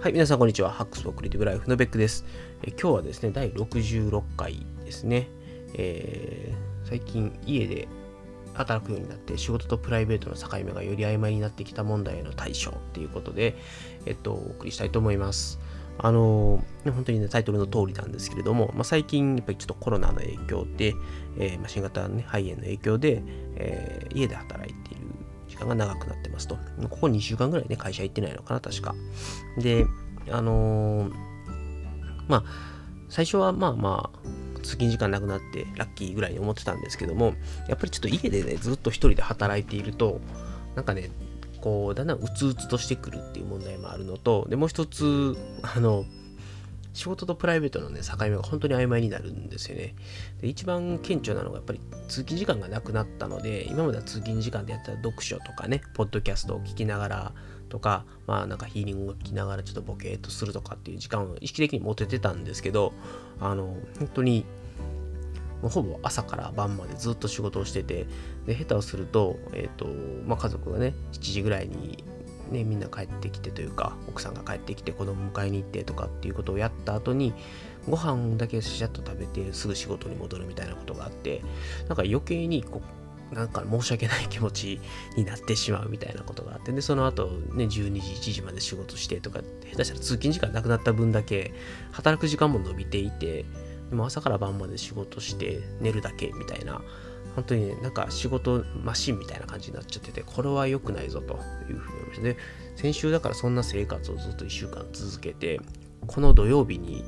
はい、皆さんこんにちは。ハックスフォークリティブライフのベックです。え今日はですね、第66回ですね。えー、最近家で働くようになって仕事とプライベートの境目がより曖昧になってきた問題への対処っていうことで、えっと、お送りしたいと思います。あの本当にね、タイトルの通りなんですけれども、まあ、最近、やっぱりちょっとコロナの影響で、えー、まあ、新型、ね、肺炎の影響で、えー、家で働いている間が長くなってますと。ここ2週間ぐらいね、会社行ってないのかな、確か。で、あのー、まあ、最初はまあまあ、通勤時間なくなってラッキーぐらいに思ってたんですけども、やっぱりちょっと家でね、ずっと一人で働いていると、なんかね、こう、だんだんうつうつとしてくるっていう問題もあるのと、で、もう一つ、あの、仕事とプライベートのね、境目が本当に曖昧になるんですよね。で、一番顕著なのがやっぱり通勤時間がなくなったので、今までは通勤時間でやったら読書とかね、ポッドキャストを聞きながらとか、まあなんかヒーリングを聞きながらちょっとボケーっとするとかっていう時間を意識的に持ててたんですけど、あの、本当にもうほぼ朝から晩までずっと仕事をしてて、で、下手をすると、えっ、ー、と、まあ家族がね、7時ぐらいにね、みんな帰ってきてというか、奥さんが帰ってきて子供迎えに行ってとかっていうことをやった後に、ご飯だけシャッと食べてすぐ仕事に戻るみたいなことがあって、なんか余計にこう、なんか申し訳ない気持ちになってしまうみたいなことがあって、で、その後ね、12時、1時まで仕事してとか、下手したら通勤時間なくなった分だけ、働く時間も伸びていて、でも朝から晩まで仕事して寝るだけみたいな、本当にね、なんか仕事マシンみたいな感じになっちゃってて、これは良くないぞというふうに思いました。で、先週だからそんな生活をずっと1週間続けて、この土曜日に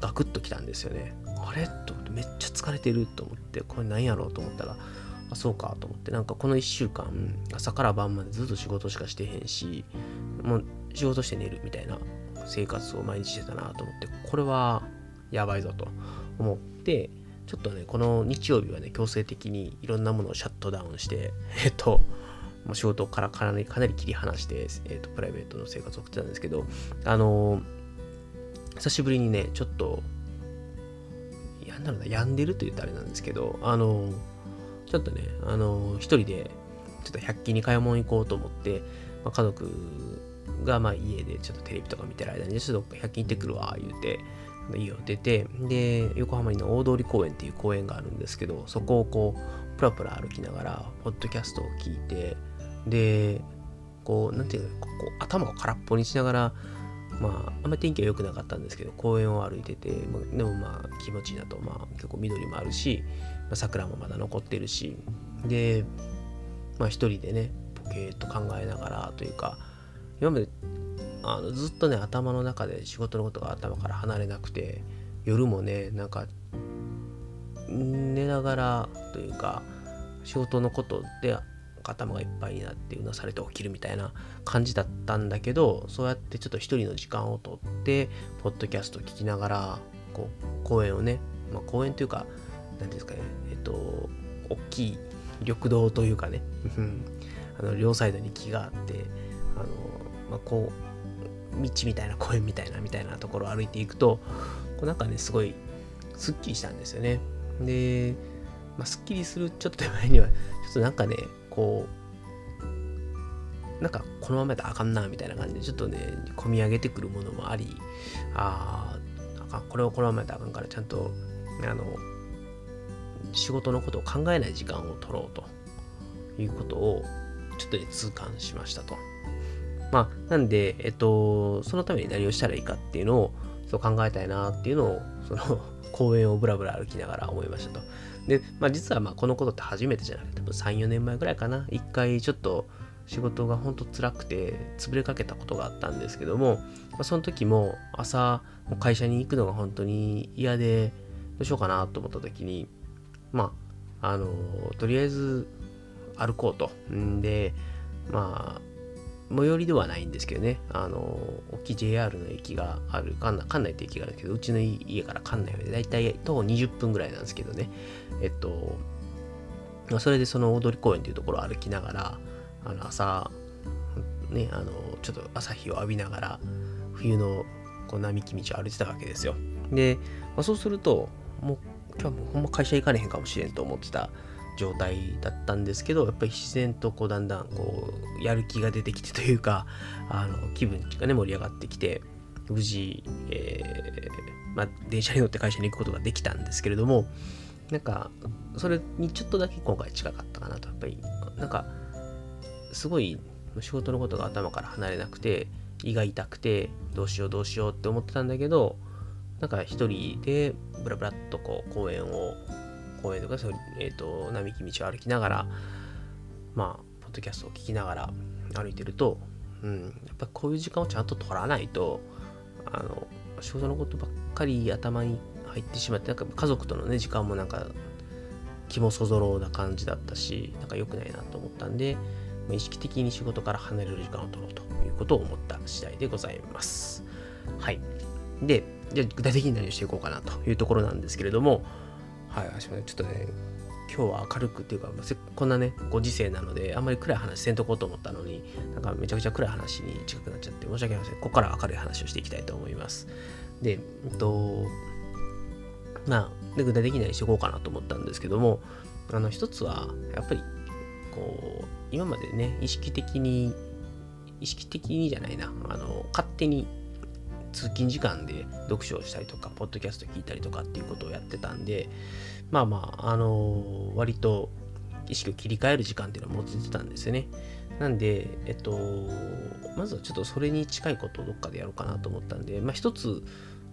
ガクッと来たんですよね。あれ？と思ってめっちゃ疲れてると思って、これ何やろうと思ったら、あ、そうかと思って、なんかこの1週間、朝から晩までずっと仕事しかしてへんし、もう仕事して寝るみたいな生活を毎日してたなと思って、これはやばいぞと思って、ちょっとね、この日曜日はね、強制的にいろんなものをシャットダウンして、えっと、もう仕事からかなりかなり切り離して、えっと、プライベートの生活を送ってたんですけど、あのー、久しぶりにね、ちょっと、やんだろうな、病んでると言ったあれなんですけど、あのー、ちょっとね、あのー、一人で、ちょっと100均に買い物行こうと思って、まあ、家族がまあ家でちょっとテレビとか見てる間に、ちょっと100均行ってくるわ、言うて、家を出て、で、横浜にの大通公園っていう公園があるんですけど、そこをこう、プラプラ歩きながら、ポッドキャストを聞いて、で、こう、なんていうの、こう頭を空っぽにしながら、まあ、あんまり天気は良くなかったんですけど、公園を歩いてて、でもまあ、気持ちいいなと、まあ、結構緑もあるし、まあ、桜もまだ残ってるし、で、まあ、一人でね、ポケーっと考えながらというか、今まであのずっとね頭の中で仕事のことが頭から離れなくて夜もねなんか寝ながらというか仕事のことで頭がいっぱいになってうなされて起きるみたいな感じだったんだけどそうやってちょっと一人の時間をとってポッドキャスト聞きながらこう公園をね、まあ、公園というか何ですかねえっと大きい緑道というかねあの両サイドに木があってあの、まあ、こうみたいな公園みたいなみたいなところを歩いていくとこうなんかねすごいすっきりしたんですよねで、まあ、すっきりするちょっと手前にはちょっとなんかねこうなんかこのままやったらあかんなみたいな感じでちょっとね込み上げてくるものもありああかんこれをこのままやったらあかんからちゃんとあの仕事のことを考えない時間を取ろうということをちょっとね痛感しましたと。まあ、なんで、えっと、そのために何をしたらいいかっていうのを、そう考えたいなっていうのを、その 公園をぶらぶら歩きながら思いましたと。で、まあ実はまあこのことって初めてじゃなくて、多分3、4年前ぐらいかな。一回ちょっと仕事が本当辛くて潰れかけたことがあったんですけども、まあ、その時も朝会社に行くのが本当に嫌でどうしようかなと思った時にまああのとりあえず歩こうとんでまあ最寄りではないんですけどね、あの、大きい JR の駅がある、関内関内って駅があるんですけど、うちの家から関内までだいたい徒歩20分ぐらいなんですけどね、えっと、それでその大通公園というところを歩きながら、あの朝、ね、あの、ちょっと朝日を浴びながら、冬のこう並木道を歩いてたわけですよ。で、まあ、そうすると、もう今日はもうほんま会社行かれへんかもしれんと思ってた状態だったんですけどやっぱり自然とこうだんだんこうやる気が出てきてというかあの気分がね盛り上がってきて無事、えー、まあ、電車に乗って会社に行くことができたんですけれども、なんか、それにちょっとだけ今回近かったかなと。やっぱり、なんか、すごい仕事のことが頭から離れなくて、胃が痛くて、どうしようどうしようって思ってたんだけど、なんか一人でブラブラっとこう公園を、公園とか、えっ、ー、と、並木道を歩きながら、まあ、ポッドキャストを聞きながら歩いてると、うん、やっぱこういう時間をちゃんと取らないと、あの、仕事のことばっかり頭に入ってしまって、なんか家族とのね、時間もなんか、気もそぞろな感じだったし、なんか良くないなと思ったんで、意識的に仕事から離れる時間を取ろうということを思った次第でございます。はい。で、じゃあ具体的に何をしていこうかなというところなんですけれども、はい、ちょっとね、今日は明るくっていうか、こんなね、ご時世なので、あんまり暗い話せんとこうと思ったのに、なんかめちゃくちゃ暗い話に近くなっちゃって申し訳ありません。ここから明るい話をしていきたいと思います。で、えっと、まあ、で具体的にはしていこうかなと思ったんですけども、あの、一つは、やっぱり、こう、今までね、意識的に、意識的にじゃないな、あの、勝手に通勤時間で読書をしたりとか、ポッドキャスト聞いたりとかっていうことをやってたんで、まあまあ、あの割と意識を切り替える時間っていうのは持ってたんですよね。なんで、えっと、まずはちょっとそれに近いことをどっかでやろうかなと思ったんで、まあ一つ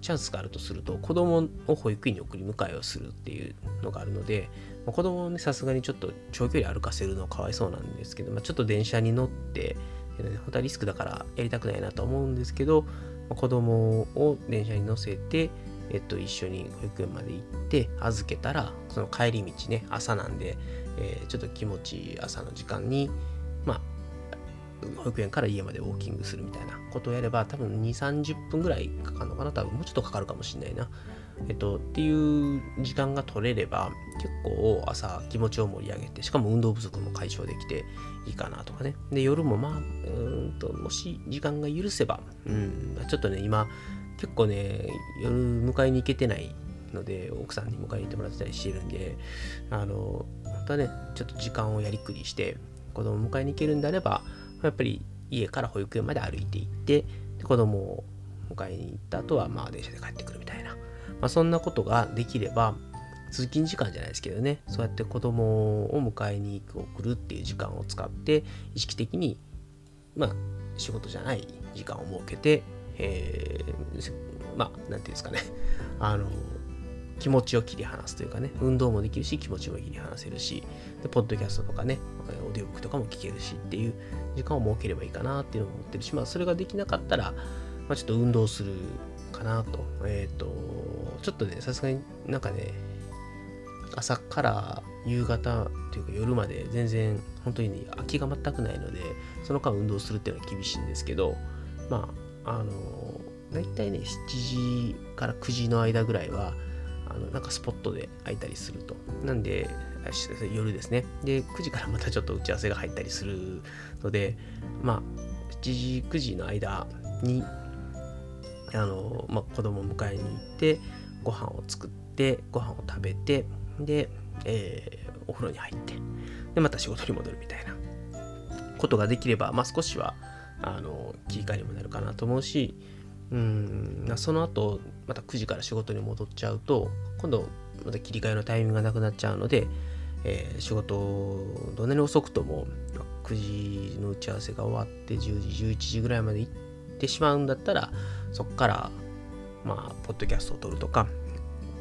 チャンスがあるとすると、子供を保育園に送り迎えをするっていうのがあるので、まあ、子供をね、さすがにちょっと長距離歩かせるのかわいそうなんですけど、まあ、ちょっと電車に乗って、本当はリスクだからやりたくないなと思うんですけど、子供を電車に乗せて、えっと、一緒に保育園まで行って預けたらその帰り道ね朝なんで、えー、ちょっと気持ちいい朝の時間にまあ保育園から家までウォーキングするみたいなことをやれば多分2、30分ぐらいかかるのかな多分もうちょっとかかるかもしれないな。えっと、っていう時間が取れれば結構朝気持ちを盛り上げてしかも運動不足も解消できていいかなとかねで夜もまあうんともし時間が許せばうんちょっとね今結構ね、夜迎えに行けてないので、奥さんに迎えに行ってもらってたりしてるんで、あの、本当はね、ちょっと時間をやりくりして、子供を迎えに行けるんであれば、やっぱり家から保育園まで歩いて行って、で子供を迎えに行った後は、まあ電車で帰ってくるみたいな。まあそんなことができれば、通勤時間じゃないですけどね、そうやって子供を迎えに行く、送るっていう時間を使って、意識的に、まあ仕事じゃない時間を設けて、えー、まあ、なんていうんですかね、あの、気持ちを切り離すというかね、運動もできるし、気持ちも切り離せるし、で、ポッドキャストとかね、オーディオブックとかも聞けるしっていう時間を設ければいいかなっていうのを思ってるし、まあ、それができなかったら、まあ、ちょっと運動するかなと。えっ、ー、と、ちょっとね、さすがになんかね、朝から夕方というか夜まで全然本当に、空きが全くないので、その間運動するっていうのは厳しいんですけど、まあ、あの大体ね7時から9時の間ぐらいはあのなんかスポットで空いたりすると。なんで夜ですね。で9時からまたちょっと打ち合わせが入ったりするのでまあ7時9時の間にあの、まあ、子供を迎えに行ってご飯を作ってご飯を食べてで、えー、お風呂に入ってでまた仕事に戻るみたいなことができれば、まあ、少しはあの切り替えにもなるかなと思うしうんその後また9時から仕事に戻っちゃうと今度また切り替えのタイミングがなくなっちゃうので、えー、仕事どんなに遅くとも9時の打ち合わせが終わって10時11時ぐらいまで行ってしまうんだったらそこからまあポッドキャストを撮るとか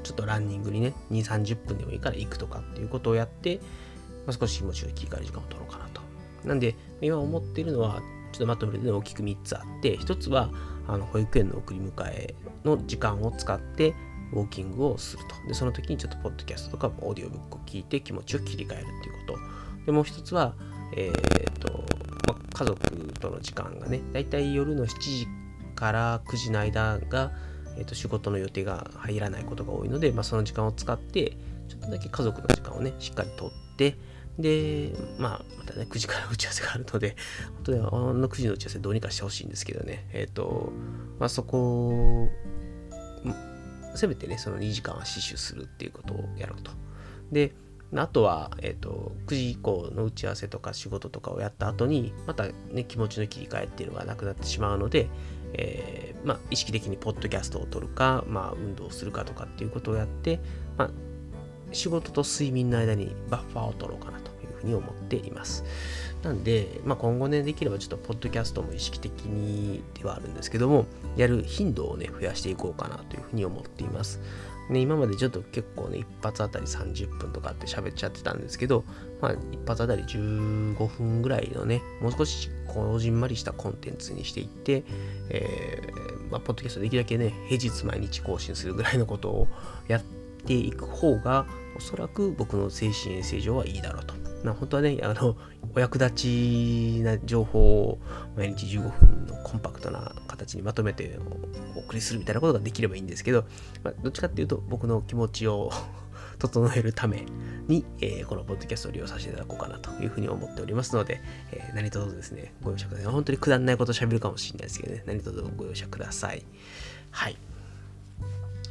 ちょっとランニングにね2 3 0分でもいいから行くとかっていうことをやって、まあ、少し気持ちを切り替える時間を取ろうかなとなんで今思っているのはちょっとまとめて大きく3つあって、1つはあの保育園の送り迎えの時間を使ってウォーキングをすると。で、その時にちょっとポッドキャストとかオーディオブックを聞いて気持ちを切り替えるっていうこと。で、もう1つは、えー、っと、まあ、家族との時間がね、だいたい夜の7時から9時の間が、えー、と仕事の予定が入らないことが多いので、まあ、その時間を使って、ちょっとだけ家族の時間をね、しっかりとって、で、まあ、またね、9時から打ち合わせがあるので、本当にあの9時の打ち合わせどうにかしてほしいんですけどね、えっ、ー、と、まあそこせめてね、その2時間は死守するっていうことをやろうと。で、あとは、えっ、ー、と、9時以降の打ち合わせとか仕事とかをやった後に、またね、気持ちの切り替えっていうのがなくなってしまうので、えー、まあ、意識的にポッドキャストを撮るか、まあ、運動をするかとかっていうことをやって、まあ、仕事と睡眠の間にバッファーを取ろうかなというふうに思っています。なんで、まあ、今後ね、できればちょっとポッドキャストも意識的にではあるんですけども、やる頻度をね、増やしていこうかなというふうに思っています。ね、今までちょっと結構ね、一発あたり30分とかって喋っちゃってたんですけど、まあ、一発あたり15分ぐらいのね、もう少しこじんまりしたコンテンツにしていって、えー、まあ、ポッドキャストできるだけね、平日毎日更新するぐらいのことをやっていく方が、おそらく僕の精神衛生上はいいだろうと。まあ、本当はね、あの、お役立ちな情報を毎日15分のコンパクトな形にまとめてお送りするみたいなことができればいいんですけど、まあ、どっちかっていうと僕の気持ちを整えるために、えー、このポッドキャストを利用させていただこうかなというふうに思っておりますので、えー、何卒ですね、ご容赦ください。本当にくだらないこと喋るかもしれないですけどね、何卒ご容赦ください。はい。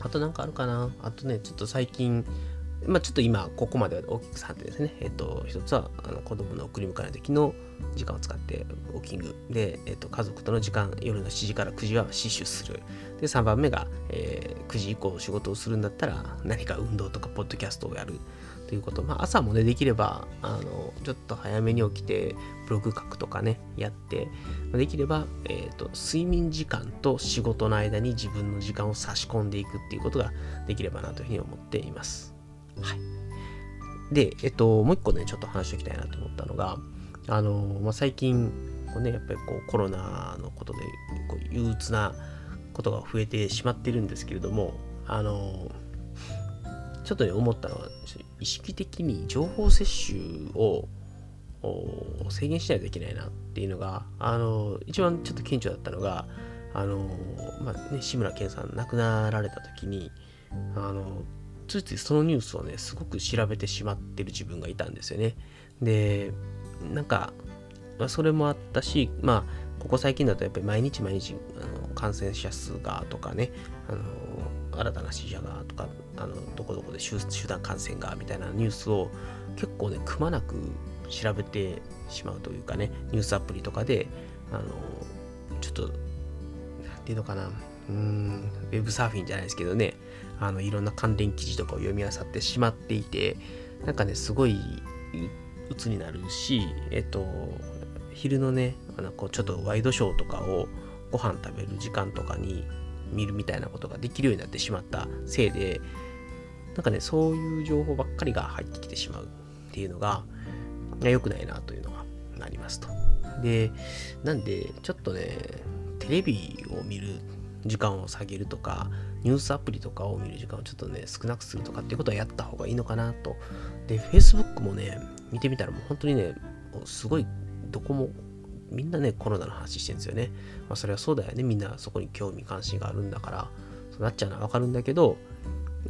あとなんかあるかなあとね、ちょっと最近、まあ、ちょっと今、ここまでは大きく3点ですね。えっ、と、一つは、あの子供の送り迎えの時の時間を使ってウォーキング。で、えっ、と、家族との時間、夜の7時から9時は死守する。で、3番目が、えー、9時以降仕事をするんだったら、何か運動とか、ポッドキャストをやるということ。まあ、朝もね、できれば、あの、ちょっと早めに起きて、ブログ書くとかね、やって、できれば、えっ、と、睡眠時間と仕事の間に自分の時間を差し込んでいくっていうことができればなというふうに思っています。はい。で、えっと、もう一個ね、ちょっと話しておきたいなと思ったのが、あの、まあ、最近、こうね、やっぱりこうコロナのことでこう憂鬱なことが増えてしまってるんですけれども、あの、ちょっとね、思ったのは、意識的に情報摂取を制限しないといけないなっていうのが、あの、一番ちょっと顕著だったのが、あの、まあね、志村けんさん亡くなられた時に、あの、ついついそのニュースをね、すごく調べてしまってる自分がいたんですよね。で、なんか、まあ、それもあったし、まあ、ここ最近だとやっぱり毎日毎日あの感染者数がとかね、あの新たな死者がとか、あのどこどこで集団感染がみたいなニュースを結構ね、くまなく調べてしまうというかね、ニュースアプリとかで、あのちょっと、なんていうのかな、うん、ウェブサーフィンじゃないですけどね、あのいろんな関連記事とかを読み漁ってしまっていてなんかねすごい鬱になるしえっと昼のねあのこうちょっとワイドショーとかをご飯食べる時間とかに見るみたいなことができるようになってしまったせいでなんかねそういう情報ばっかりが入ってきてしまうっていうのが良くないなというのがありますと。でなんでちょっとねテレビを見る時間を下げるとかニュースアプリとかを見る時間をちょっとね、少なくするとかっていうことはやった方がいいのかなと。で、Facebook もね、見てみたらもう本当にね、すごい、どこも、みんなね、コロナの話してるんですよね。まあ、それはそうだよね。みんなそこに興味関心があるんだから、そうなっちゃうのはわかるんだけど、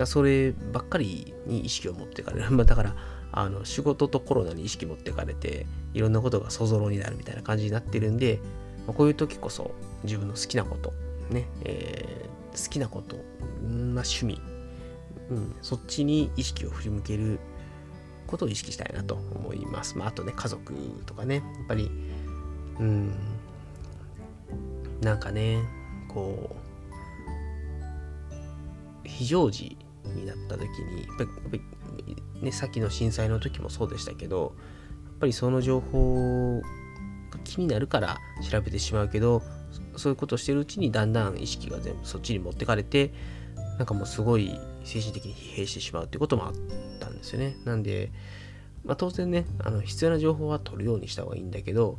そればっかりに意識を持っていかれる。まあ、だから、あの仕事とコロナに意識持っていかれて、いろんなことがそぞろになるみたいな感じになってるんで、ま、こういう時こそ自分の好きなこと、ね、えー好きなこと、まあ、趣味、うん、そっちに意識を振り向けることを意識したいなと思います。まあ、あとね、家族とかね、やっぱり、うん、なんかね、こう、非常時になった時に、やっぱり、ね、さっきの震災の時もそうでしたけど、やっぱりその情報が気になるから調べてしまうけど、そういうことをしてるうちにだんだん意識が全部そっちに持ってかれてなんかもうすごい精神的に疲弊してしまうっていうこともあったんですよね。なんで、まあ、当然ねあの必要な情報は取るようにした方がいいんだけど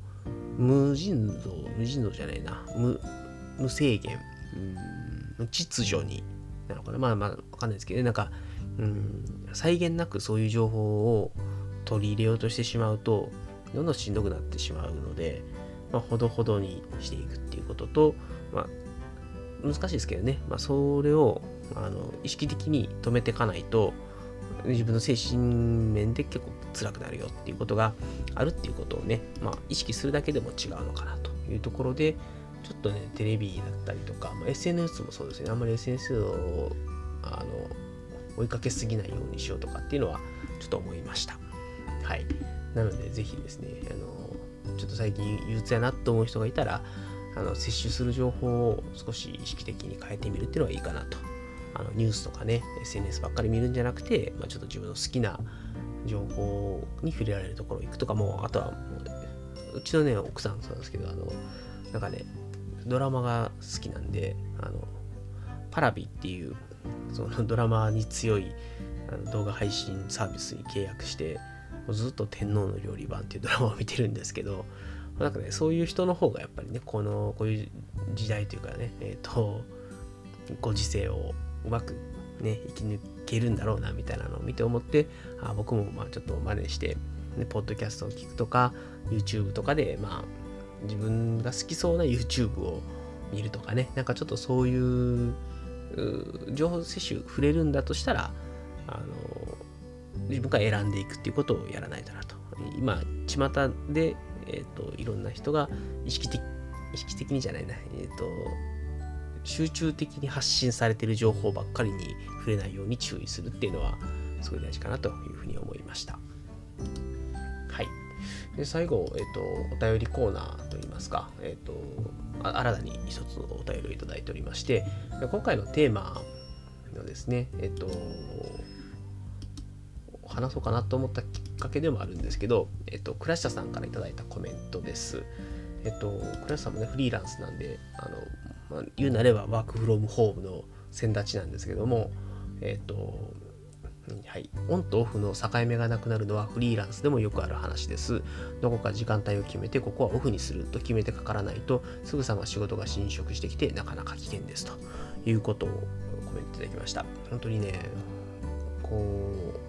無尽蔵無尽蔵じゃないな。無制限。うん秩序に。なのかな。まあまあわかんないですけどね。なんかうん際限なくそういう情報を取り入れようとしてしまうとどんどんしんどくなってしまうのでまあ、ほどほどにしていくっていうことと、まあ、難しいですけどね、まあ、それをあの意識的に止めていかないと、自分の精神面で結構辛くなるよっていうことがあるっていうことをね、まあ、意識するだけでも違うのかなというところで、ちょっとね、テレビだったりとか、まあ、SNS もそうですね、あんまり SNS をあの追いかけすぎないようにしようとかっていうのはちょっと思いました。はい。なので、ぜひですね、あのちょっと最近憂鬱やなと思う人がいたら、あの摂取する情報を少し意識的に変えてみるっていうのはいいかなと。あのニュースとかね、SNS ばっかり見るんじゃなくて、まあ、ちょっと自分の好きな情報に触れられるところ行くとかも、あとはもうちのね、奥さんそうなんですけど、あの、なんかね、ドラマが好きなんで、あの、パラビっていう、そのドラマに強いあの動画配信サービスに契約して、ずっと天皇の料理番っていうドラマを見てるんですけど、なんかね、そういう人の方がやっぱりね、この、こういう時代というかね、えっ、ー、と、ご時世をうまくね、生き抜けるんだろうな、みたいなのを見て思って、あ僕もまあちょっと真似して、ね、ポッドキャストを聞くとか、YouTube とかで、まあ、自分が好きそうな YouTube を見るとかね、なんかちょっとそういう情報摂取触れるんだとしたら、あの、自分が選んでいくっていうことをやらないとなと。今、巷で、えっ、ー、と、いろんな人が意識的、意識的にじゃないな、えっ、ー、と、集中的に発信されている情報ばっかりに触れないように注意するっていうのは、すごい大事かなというふうに思いました。はい。で最後、え、ー、と、お便りコーナーといいますか、えっ、ー、と、新たに一つお便りをいただいておりまして、今回のテーマのですね、えっ、ー、と、話そうかなと思ったきっかけでもあるんですけど、えっと、倉下さんからいただいたコメントです。えっと、倉下さんもね、フリーランスなんで、あの、まあ、言うなればワークフロムホームの先立ちなんですけども、えっと、はい、オンとオフの境目がなくなるのはフリーランスでもよくある話です。どこか時間帯を決めて、ここはオフにすると決めてかからないと、すぐさま仕事が侵食してきて、なかなか危険ですということをコメントいただきました。本当にね、こう、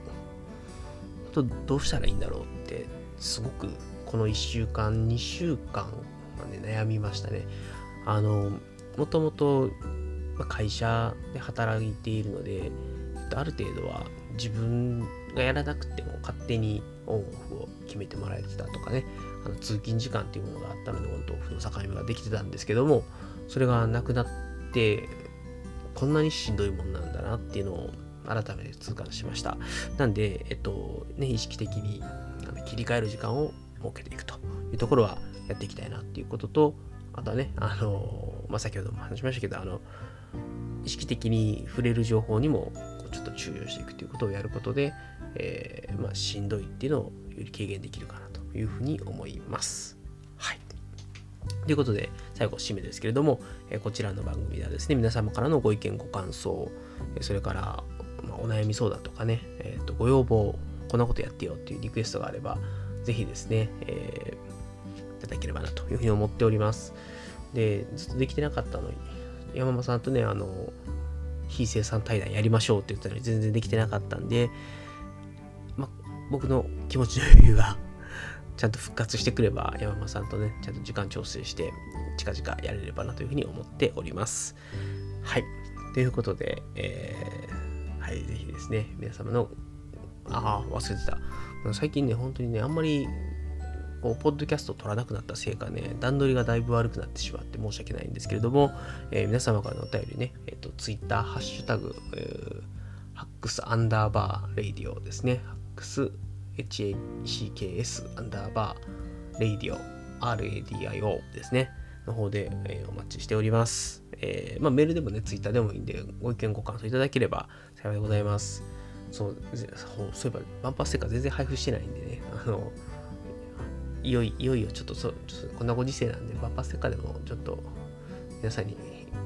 とどうしたらいいんだろうって、すごくこの1週間、2週間、ね、悩みましたね。あの、もともと会社で働いているので、ある程度は自分がやらなくても勝手にオンオフを決めてもらえてたとかね、あの通勤時間っていうものがあったのでオンとオフの境目ができてたんですけども、それがなくなって、こんなにしんどいもんなんだなっていうのを改めて痛感しました。なんで、えっと、ね、意識的に切り替える時間を設けていくというところはやっていきたいなっていうことと、あとはね、あの、まあ、先ほども話しましたけど、あの、意識的に触れる情報にもちょっと注意をしていくということをやることで、えー、まあ、しんどいっていうのをより軽減できるかなというふうに思います。はい。ということで、最後、締めですけれども、えこちらの番組ではですね、皆様からのご意見、ご感想、それから、お悩み相談とかね、えー、とご要望、こんなことやってよっていうリクエストがあれば、ぜひですね、えー、いただければなというふうに思っております。で、ずっとできてなかったのに、山間さんとね、あの、非生産対談やりましょうって言ったのに全然できてなかったんで、ま、僕の気持ちの余裕が ちゃんと復活してくれば山間さんとね、ちゃんと時間調整して近々やれればなというふうに思っております。はい。ということで、えー、はい、ぜひですね、皆様の、ああ、忘れてた。最近ね、本当にね、あんまりこうポッドキャストを撮らなくなったせいかね、段取りがだいぶ悪くなってしまって申し訳ないんですけれども、えー、皆様からのお便りね、えっ、ー、と、ツイッター、ハッシュタグ、えー、ハックスアンダーバーレイディオですね。ハックス HACKS アンダーバーレイディオ RADIO ですね。の方で、えー、お待ちしております。えー、まあ、メールでもね、ツイッターでもいいんで、ご意見ご感想いただければ幸いでございます。そう、そういえば、バンパーステッカー全然配布してないんでね、あの、いよいよいよちょっとそちょっとこんなご時世なんで、バンパーステッカーでもちょっと皆さんに、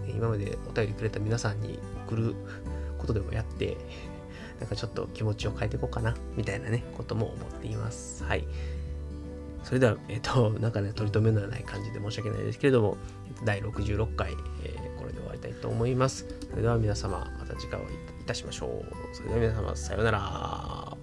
今までお便りくれた皆さんに送ることでもやって、なんかちょっと気持ちを変えていこうかな、みたいなね、ことも思っています。はい。それでは、えっ、と、なんかね、取り留めのない感じで申し訳ないですけれども、第66回、えー、これで終わりたいと思います。それでは皆様、また次回お会いいたしましょう。それでは皆様、さようなら。